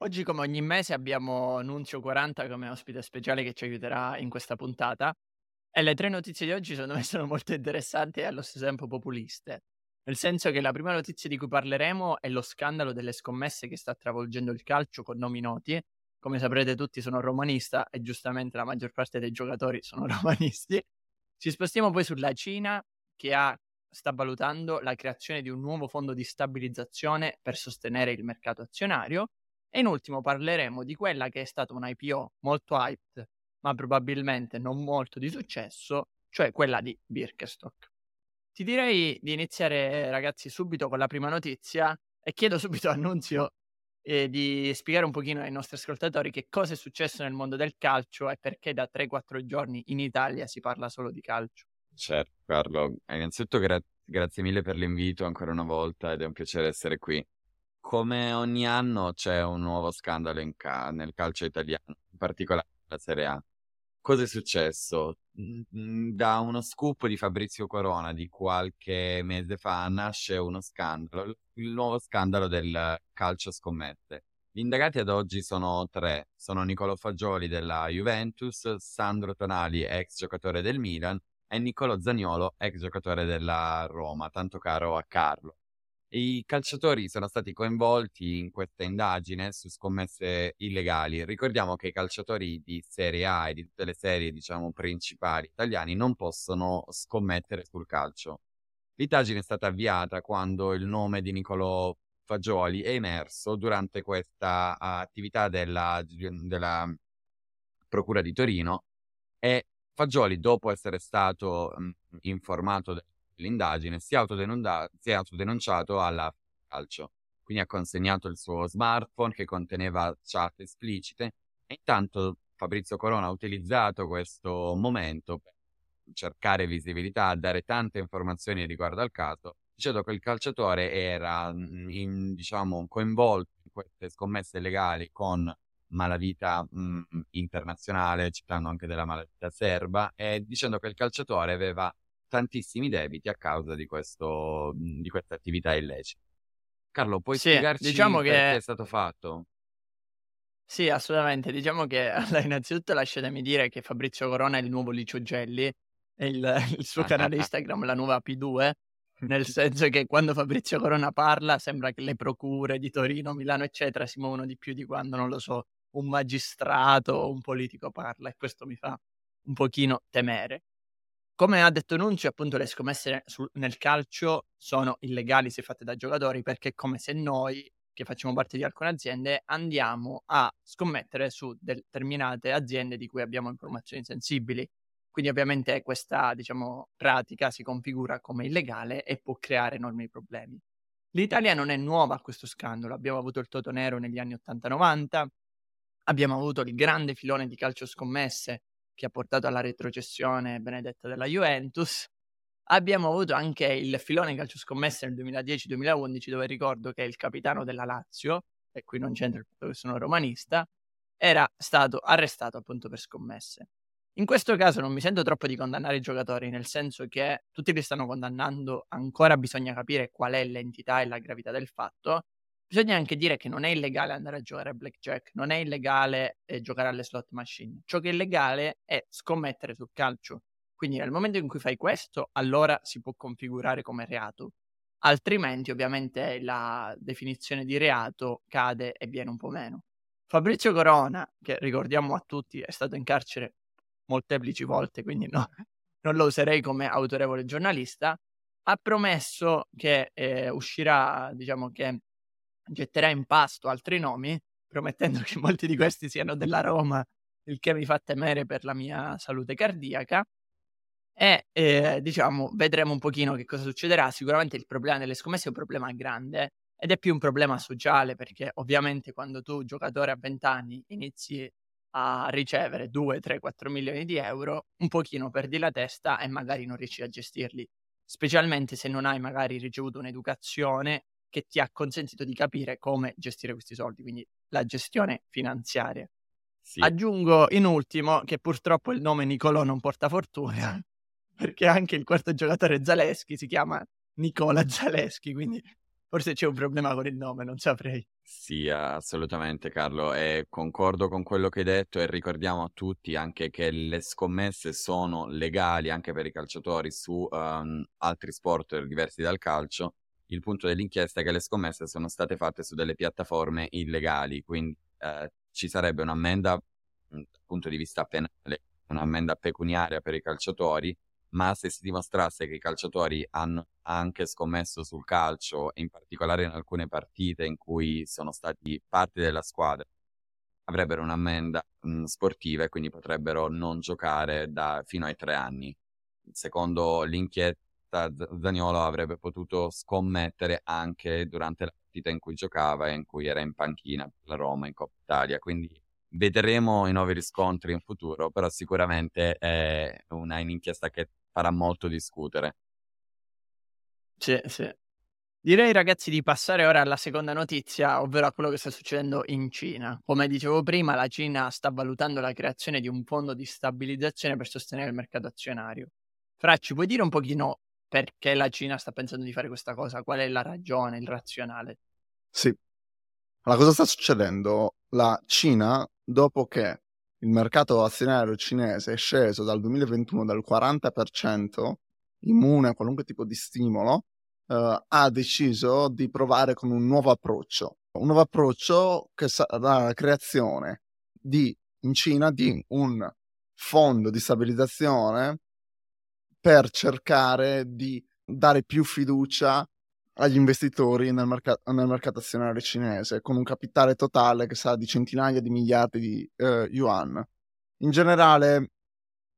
Oggi, come ogni mese, abbiamo Nunzio 40 come ospite speciale che ci aiuterà in questa puntata. E le tre notizie di oggi, secondo me, sono molto interessanti e allo stesso tempo populiste. Nel senso che la prima notizia di cui parleremo è lo scandalo delle scommesse che sta travolgendo il calcio con nomi noti. Come saprete tutti sono romanista e giustamente la maggior parte dei giocatori sono romanisti. Ci spostiamo poi sulla Cina che ha, sta valutando la creazione di un nuovo fondo di stabilizzazione per sostenere il mercato azionario e in ultimo parleremo di quella che è stata un IPO molto hyped, ma probabilmente non molto di successo, cioè quella di Birkenstock. Ti direi di iniziare, ragazzi, subito con la prima notizia e chiedo subito a Nunzio eh, di spiegare un pochino ai nostri ascoltatori che cosa è successo nel mondo del calcio e perché da 3-4 giorni in Italia si parla solo di calcio. Certo, Carlo. Innanzitutto gra- grazie mille per l'invito ancora una volta ed è un piacere essere qui come ogni anno c'è un nuovo scandalo ca- nel calcio italiano, in particolare la Serie A. Cosa è successo? Da uno scoop di Fabrizio Corona di qualche mese fa nasce uno scandalo, il nuovo scandalo del calcio scommette. Gli indagati ad oggi sono tre, sono Nicolo Fagioli della Juventus, Sandro Tonali, ex giocatore del Milan, e Nicolo Zagnolo, ex giocatore della Roma, tanto caro a Carlo. I calciatori sono stati coinvolti in questa indagine su scommesse illegali. Ricordiamo che i calciatori di Serie A e di tutte le serie, diciamo, principali italiani non possono scommettere sul calcio. L'indagine è stata avviata quando il nome di Niccolò Fagioli è emerso durante questa attività della, della Procura di Torino e Fagioli, dopo essere stato informato l'indagine, si, si è autodenunciato alla calcio. Quindi ha consegnato il suo smartphone che conteneva chat esplicite e intanto Fabrizio Corona ha utilizzato questo momento per cercare visibilità, dare tante informazioni riguardo al caso, dicendo che il calciatore era in, diciamo, coinvolto in queste scommesse legali con malavita mh, internazionale, citando anche della malavita serba, e dicendo che il calciatore aveva tantissimi debiti a causa di, questo, mhmm, di questa attività illecita. Carlo, puoi sì, spiegarci diciamo che è stato fatto? Sì, assolutamente. Diciamo che allora, innanzitutto lasciatemi dire che Fabrizio Corona è il nuovo Licio Gelli, il, il suo canale Instagram, la nuova P2, nel senso che quando Fabrizio Corona parla sembra che le procure di Torino, Milano, eccetera, si muovono di più di quando, non lo so, un magistrato o un politico parla e questo mi fa un pochino temere. Come ha detto Nunzio, appunto le scommesse sul, nel calcio sono illegali se fatte da giocatori perché è come se noi, che facciamo parte di alcune aziende, andiamo a scommettere su determinate aziende di cui abbiamo informazioni sensibili. Quindi ovviamente questa diciamo, pratica si configura come illegale e può creare enormi problemi. L'Italia non è nuova a questo scandalo, abbiamo avuto il Toto Nero negli anni 80-90, abbiamo avuto il grande filone di calcio scommesse che ha portato alla retrocessione benedetta della Juventus. Abbiamo avuto anche il filone calcio scommesse nel 2010-2011, dove ricordo che il capitano della Lazio, e qui non c'entra il fatto che sono romanista, era stato arrestato appunto per scommesse. In questo caso non mi sento troppo di condannare i giocatori, nel senso che tutti li stanno condannando, ancora bisogna capire qual è l'entità e la gravità del fatto, Bisogna anche dire che non è illegale andare a giocare a blackjack, non è illegale eh, giocare alle slot machine. Ciò che è illegale è scommettere sul calcio. Quindi nel momento in cui fai questo, allora si può configurare come reato. Altrimenti, ovviamente, la definizione di reato cade e viene un po' meno. Fabrizio Corona, che ricordiamo a tutti, è stato in carcere molteplici volte, quindi no, non lo userei come autorevole giornalista, ha promesso che eh, uscirà, diciamo che getterà in pasto altri nomi, promettendo che molti di questi siano della Roma, il che mi fa temere per la mia salute cardiaca. E eh, diciamo, vedremo un pochino che cosa succederà. Sicuramente il problema delle scommesse è un problema grande ed è più un problema sociale perché ovviamente quando tu giocatore a 20 anni inizi a ricevere 2, 3, 4 milioni di euro, un pochino perdi la testa e magari non riesci a gestirli, specialmente se non hai magari ricevuto un'educazione che ti ha consentito di capire come gestire questi soldi, quindi la gestione finanziaria. Sì. Aggiungo in ultimo che purtroppo il nome Nicolò non porta fortuna, perché anche il quarto giocatore Zaleschi si chiama Nicola Zaleschi, quindi forse c'è un problema con il nome, non saprei. Sì, assolutamente Carlo, e concordo con quello che hai detto e ricordiamo a tutti anche che le scommesse sono legali anche per i calciatori su um, altri sport diversi dal calcio. Il punto dell'inchiesta è che le scommesse sono state fatte su delle piattaforme illegali, quindi eh, ci sarebbe un'ammenda dal punto di vista penale, un'ammenda pecuniaria per i calciatori ma se si dimostrasse che i calciatori hanno anche scommesso sul calcio, in particolare in alcune partite in cui sono stati parte della squadra, avrebbero un'ammenda mh, sportiva e quindi potrebbero non giocare da, fino ai tre anni. Secondo l'inchiesta, Zaniolo avrebbe potuto scommettere anche durante la partita in cui giocava e in cui era in panchina per la Roma in Coppa Italia, quindi Vedremo i nuovi riscontri in futuro, però sicuramente è una inchiesta che farà molto discutere. Sì, sì. Direi ragazzi di passare ora alla seconda notizia, ovvero a quello che sta succedendo in Cina. Come dicevo prima, la Cina sta valutando la creazione di un fondo di stabilizzazione per sostenere il mercato azionario. Fra, ci puoi dire un pochino perché la Cina sta pensando di fare questa cosa? Qual è la ragione, il razionale? Sì. Allora, cosa sta succedendo? La Cina dopo che il mercato azionario cinese è sceso dal 2021 del 40%, immune a qualunque tipo di stimolo, eh, ha deciso di provare con un nuovo approccio. Un nuovo approccio che sarà la creazione di, in Cina di un fondo di stabilizzazione per cercare di dare più fiducia agli investitori nel, merc- nel, mercato azionario cinese, con un capitale totale che sarà di centinaia di miliardi di eh, yuan. In generale,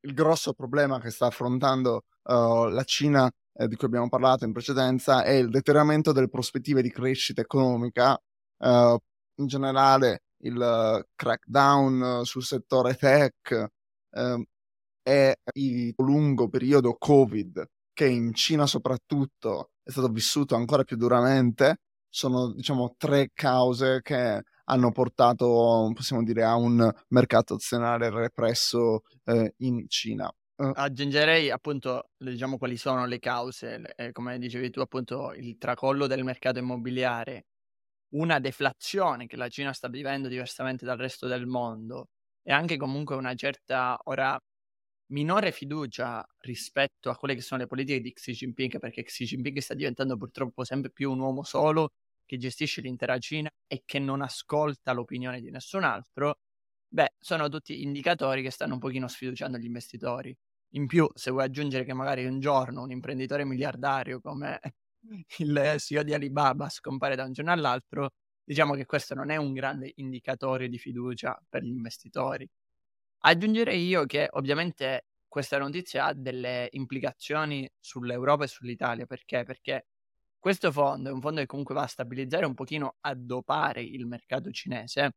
il grosso problema che sta affrontando uh, la Cina, eh, di cui abbiamo parlato in precedenza, è il deterioramento delle prospettive di crescita economica, uh, in generale il uh, crackdown sul settore tech e il lungo periodo Covid, che in Cina soprattutto è stato vissuto ancora più duramente, sono diciamo tre cause che hanno portato, possiamo dire, a un mercato azionario represso eh, in Cina. Uh. Aggiungerei appunto, diciamo, quali sono le cause, eh, come dicevi tu, appunto, il tracollo del mercato immobiliare, una deflazione che la Cina sta vivendo diversamente dal resto del mondo e anche comunque una certa ora minore fiducia rispetto a quelle che sono le politiche di Xi Jinping, perché Xi Jinping sta diventando purtroppo sempre più un uomo solo che gestisce l'intera Cina e che non ascolta l'opinione di nessun altro, beh, sono tutti indicatori che stanno un pochino sfiduciando gli investitori. In più, se vuoi aggiungere che magari un giorno un imprenditore miliardario come il CEO di Alibaba scompare da un giorno all'altro, diciamo che questo non è un grande indicatore di fiducia per gli investitori. Aggiungerei io che ovviamente questa notizia ha delle implicazioni sull'Europa e sull'Italia, perché? Perché questo fondo è un fondo che comunque va a stabilizzare un pochino, a dopare il mercato cinese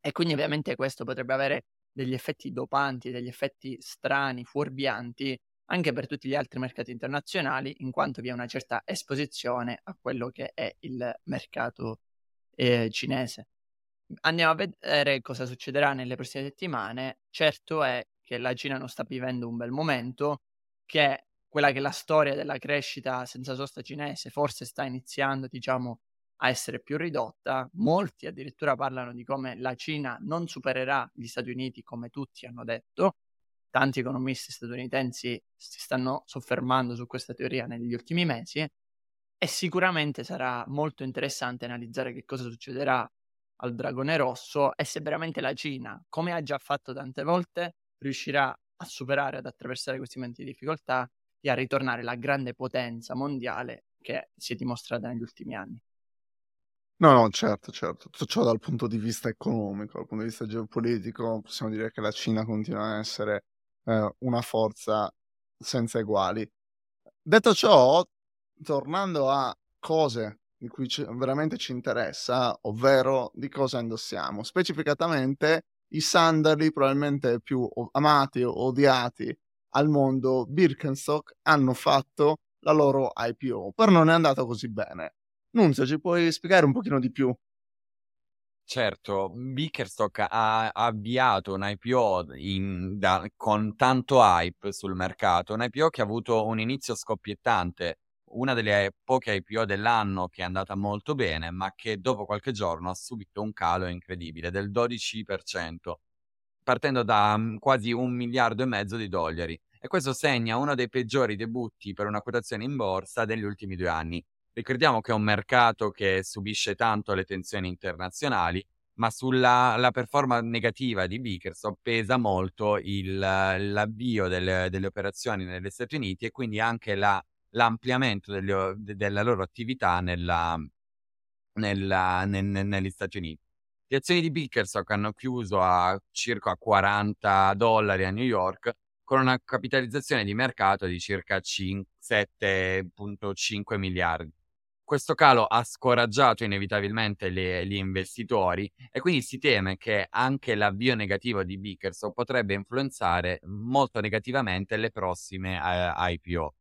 e quindi ovviamente questo potrebbe avere degli effetti dopanti, degli effetti strani, fuorvianti anche per tutti gli altri mercati internazionali, in quanto vi è una certa esposizione a quello che è il mercato eh, cinese. Andiamo a vedere cosa succederà nelle prossime settimane. Certo è che la Cina non sta vivendo un bel momento, che quella che è la storia della crescita senza sosta cinese forse sta iniziando, diciamo, a essere più ridotta. Molti addirittura parlano di come la Cina non supererà gli Stati Uniti, come tutti hanno detto. Tanti economisti statunitensi si stanno soffermando su questa teoria negli ultimi mesi e sicuramente sarà molto interessante analizzare che cosa succederà al dragone rosso e se veramente la Cina, come ha già fatto tante volte, riuscirà a superare, ad attraversare questi momenti di difficoltà e a ritornare la grande potenza mondiale che si è dimostrata negli ultimi anni. No, no, certo, certo. Tutto ciò dal punto di vista economico, dal punto di vista geopolitico, possiamo dire che la Cina continua a essere eh, una forza senza eguali. Detto ciò, tornando a cose di cui ci, veramente ci interessa, ovvero di cosa indossiamo. Specificatamente i sandali probabilmente più amati o odiati al mondo, Birkenstock, hanno fatto la loro IPO, però non è andato così bene. Nunzio, ci puoi spiegare un pochino di più? Certo, Bickerstock ha avviato un IPO in, da, con tanto hype sul mercato, un IPO che ha avuto un inizio scoppiettante, una delle poche IPO dell'anno che è andata molto bene, ma che dopo qualche giorno ha subito un calo incredibile del 12%, partendo da mm, quasi un miliardo e mezzo di dollari. E questo segna uno dei peggiori debutti per una quotazione in borsa degli ultimi due anni. Ricordiamo che è un mercato che subisce tanto le tensioni internazionali, ma sulla performance negativa di Bickerson pesa molto il, l'avvio delle, delle, operazioni negli Stati Uniti e quindi anche la, l'ampliamento delle, della loro attività nella, nella, nel, negli Stati Uniti. Le azioni di Bickerstock hanno chiuso a circa 40 dollari a New York con una capitalizzazione di mercato di circa 7,5 miliardi questo calo ha scoraggiato inevitabilmente le, gli investitori e quindi si teme che anche l'avvio negativo di Bickerson potrebbe influenzare molto negativamente le prossime eh, IPO.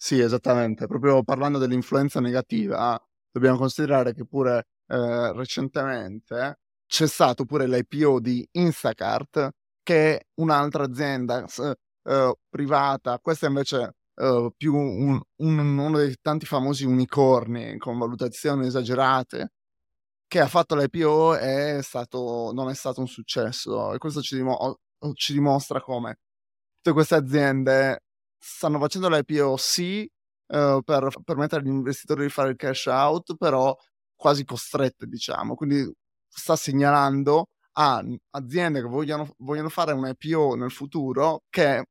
Sì, esattamente. Proprio parlando dell'influenza negativa, dobbiamo considerare che pure eh, recentemente c'è stato pure l'IPO di Instacart, che è un'altra azienda eh, privata. Questa invece uh, più un, un, uno dei tanti famosi unicorni con valutazioni esagerate che ha fatto l'IPO stato, non è stato un successo e questo ci, dimo- ci dimostra come tutte queste aziende stanno facendo l'IPO sì uh, per permettere agli investitori di fare il cash out però quasi costrette diciamo quindi sta segnalando a aziende che vogliono, vogliono fare un IPO nel futuro che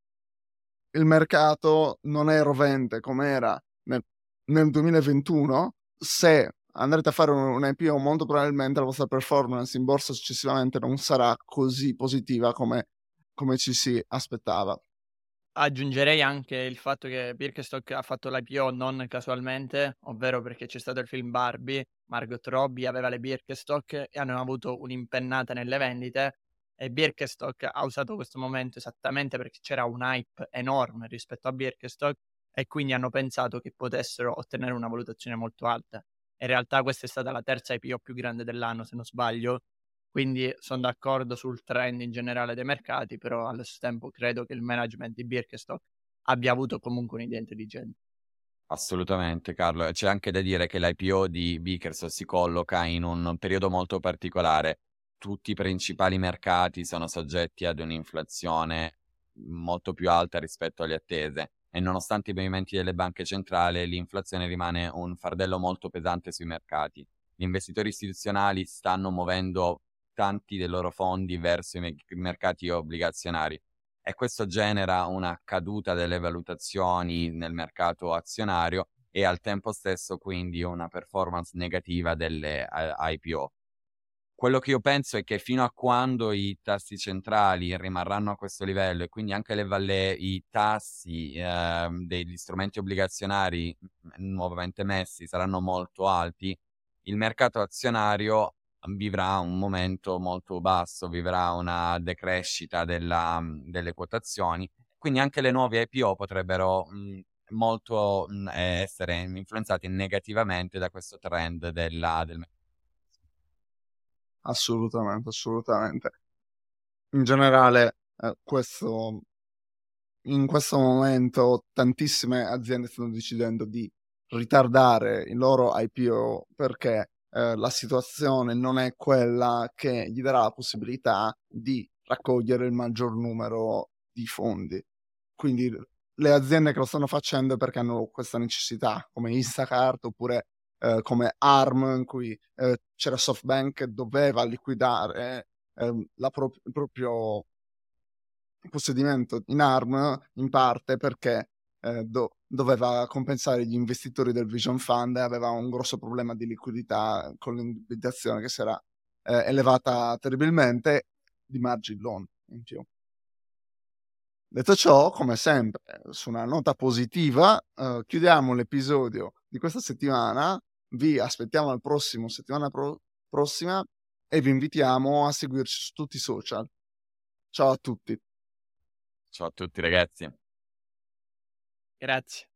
il mercato non è rovente come era nel, nel 2021, se andrete a fare un IPO molto probabilmente la vostra performance in borsa successivamente non sarà così positiva come, come ci si aspettava. Aggiungerei anche il fatto che Birkenstock ha fatto l'IPO non casualmente, ovvero perché c'è stato il film Barbie, Margot Robbie aveva le Birkenstock e hanno avuto un'impennata nelle vendite e Birkenstock ha usato questo momento esattamente perché c'era un hype enorme rispetto a Birkenstock e quindi hanno pensato che potessero ottenere una valutazione molto alta. In realtà questa è stata la terza IPO più grande dell'anno, se non sbaglio, quindi sono d'accordo sul trend in generale dei mercati, però allo stesso tempo credo che il management di Birkenstock abbia avuto comunque un'idea intelligente. Assolutamente, Carlo. C'è anche da dire che l'IPO di Birkenstock si colloca in un periodo molto particolare tutti i principali mercati sono soggetti ad un'inflazione molto più alta rispetto alle attese e nonostante i movimenti delle banche centrali l'inflazione rimane un fardello molto pesante sui mercati. Gli investitori istituzionali stanno muovendo tanti dei loro fondi verso i me- mercati obbligazionari e questo genera una caduta delle valutazioni nel mercato azionario e al tempo stesso quindi una performance negativa delle IPO. Quello che io penso è che fino a quando i tassi centrali rimarranno a questo livello e quindi anche le, le, i tassi eh, degli strumenti obbligazionari nuovamente messi saranno molto alti, il mercato azionario vivrà un momento molto basso, vivrà una decrescita della, delle quotazioni, quindi anche le nuove IPO potrebbero mh, molto mh, essere influenzate negativamente da questo trend della, del assolutamente, assolutamente. In generale, eh, questo, in questo momento tantissime aziende stanno decidendo di ritardare il loro IPO perché eh, la situazione non è quella che gli darà la possibilità di raccogliere il maggior numero di fondi. Quindi le aziende che lo stanno facendo perché hanno questa necessità, come Instacart oppure eh, come ARM, in cui eh, c'era SoftBank che doveva liquidare eh, pro- il proprio possedimento in ARM in parte perché eh, do- doveva compensare gli investitori del Vision Fund e aveva un grosso problema di liquidità con l'indebitazione che si era eh, elevata terribilmente di margin loan in più. Detto ciò, come sempre, su una nota positiva, eh, chiudiamo l'episodio di questa settimana. Vi aspettiamo al prossimo settimana pro- prossima e vi invitiamo a seguirci su tutti i social. Ciao a tutti. Ciao a tutti ragazzi. Grazie.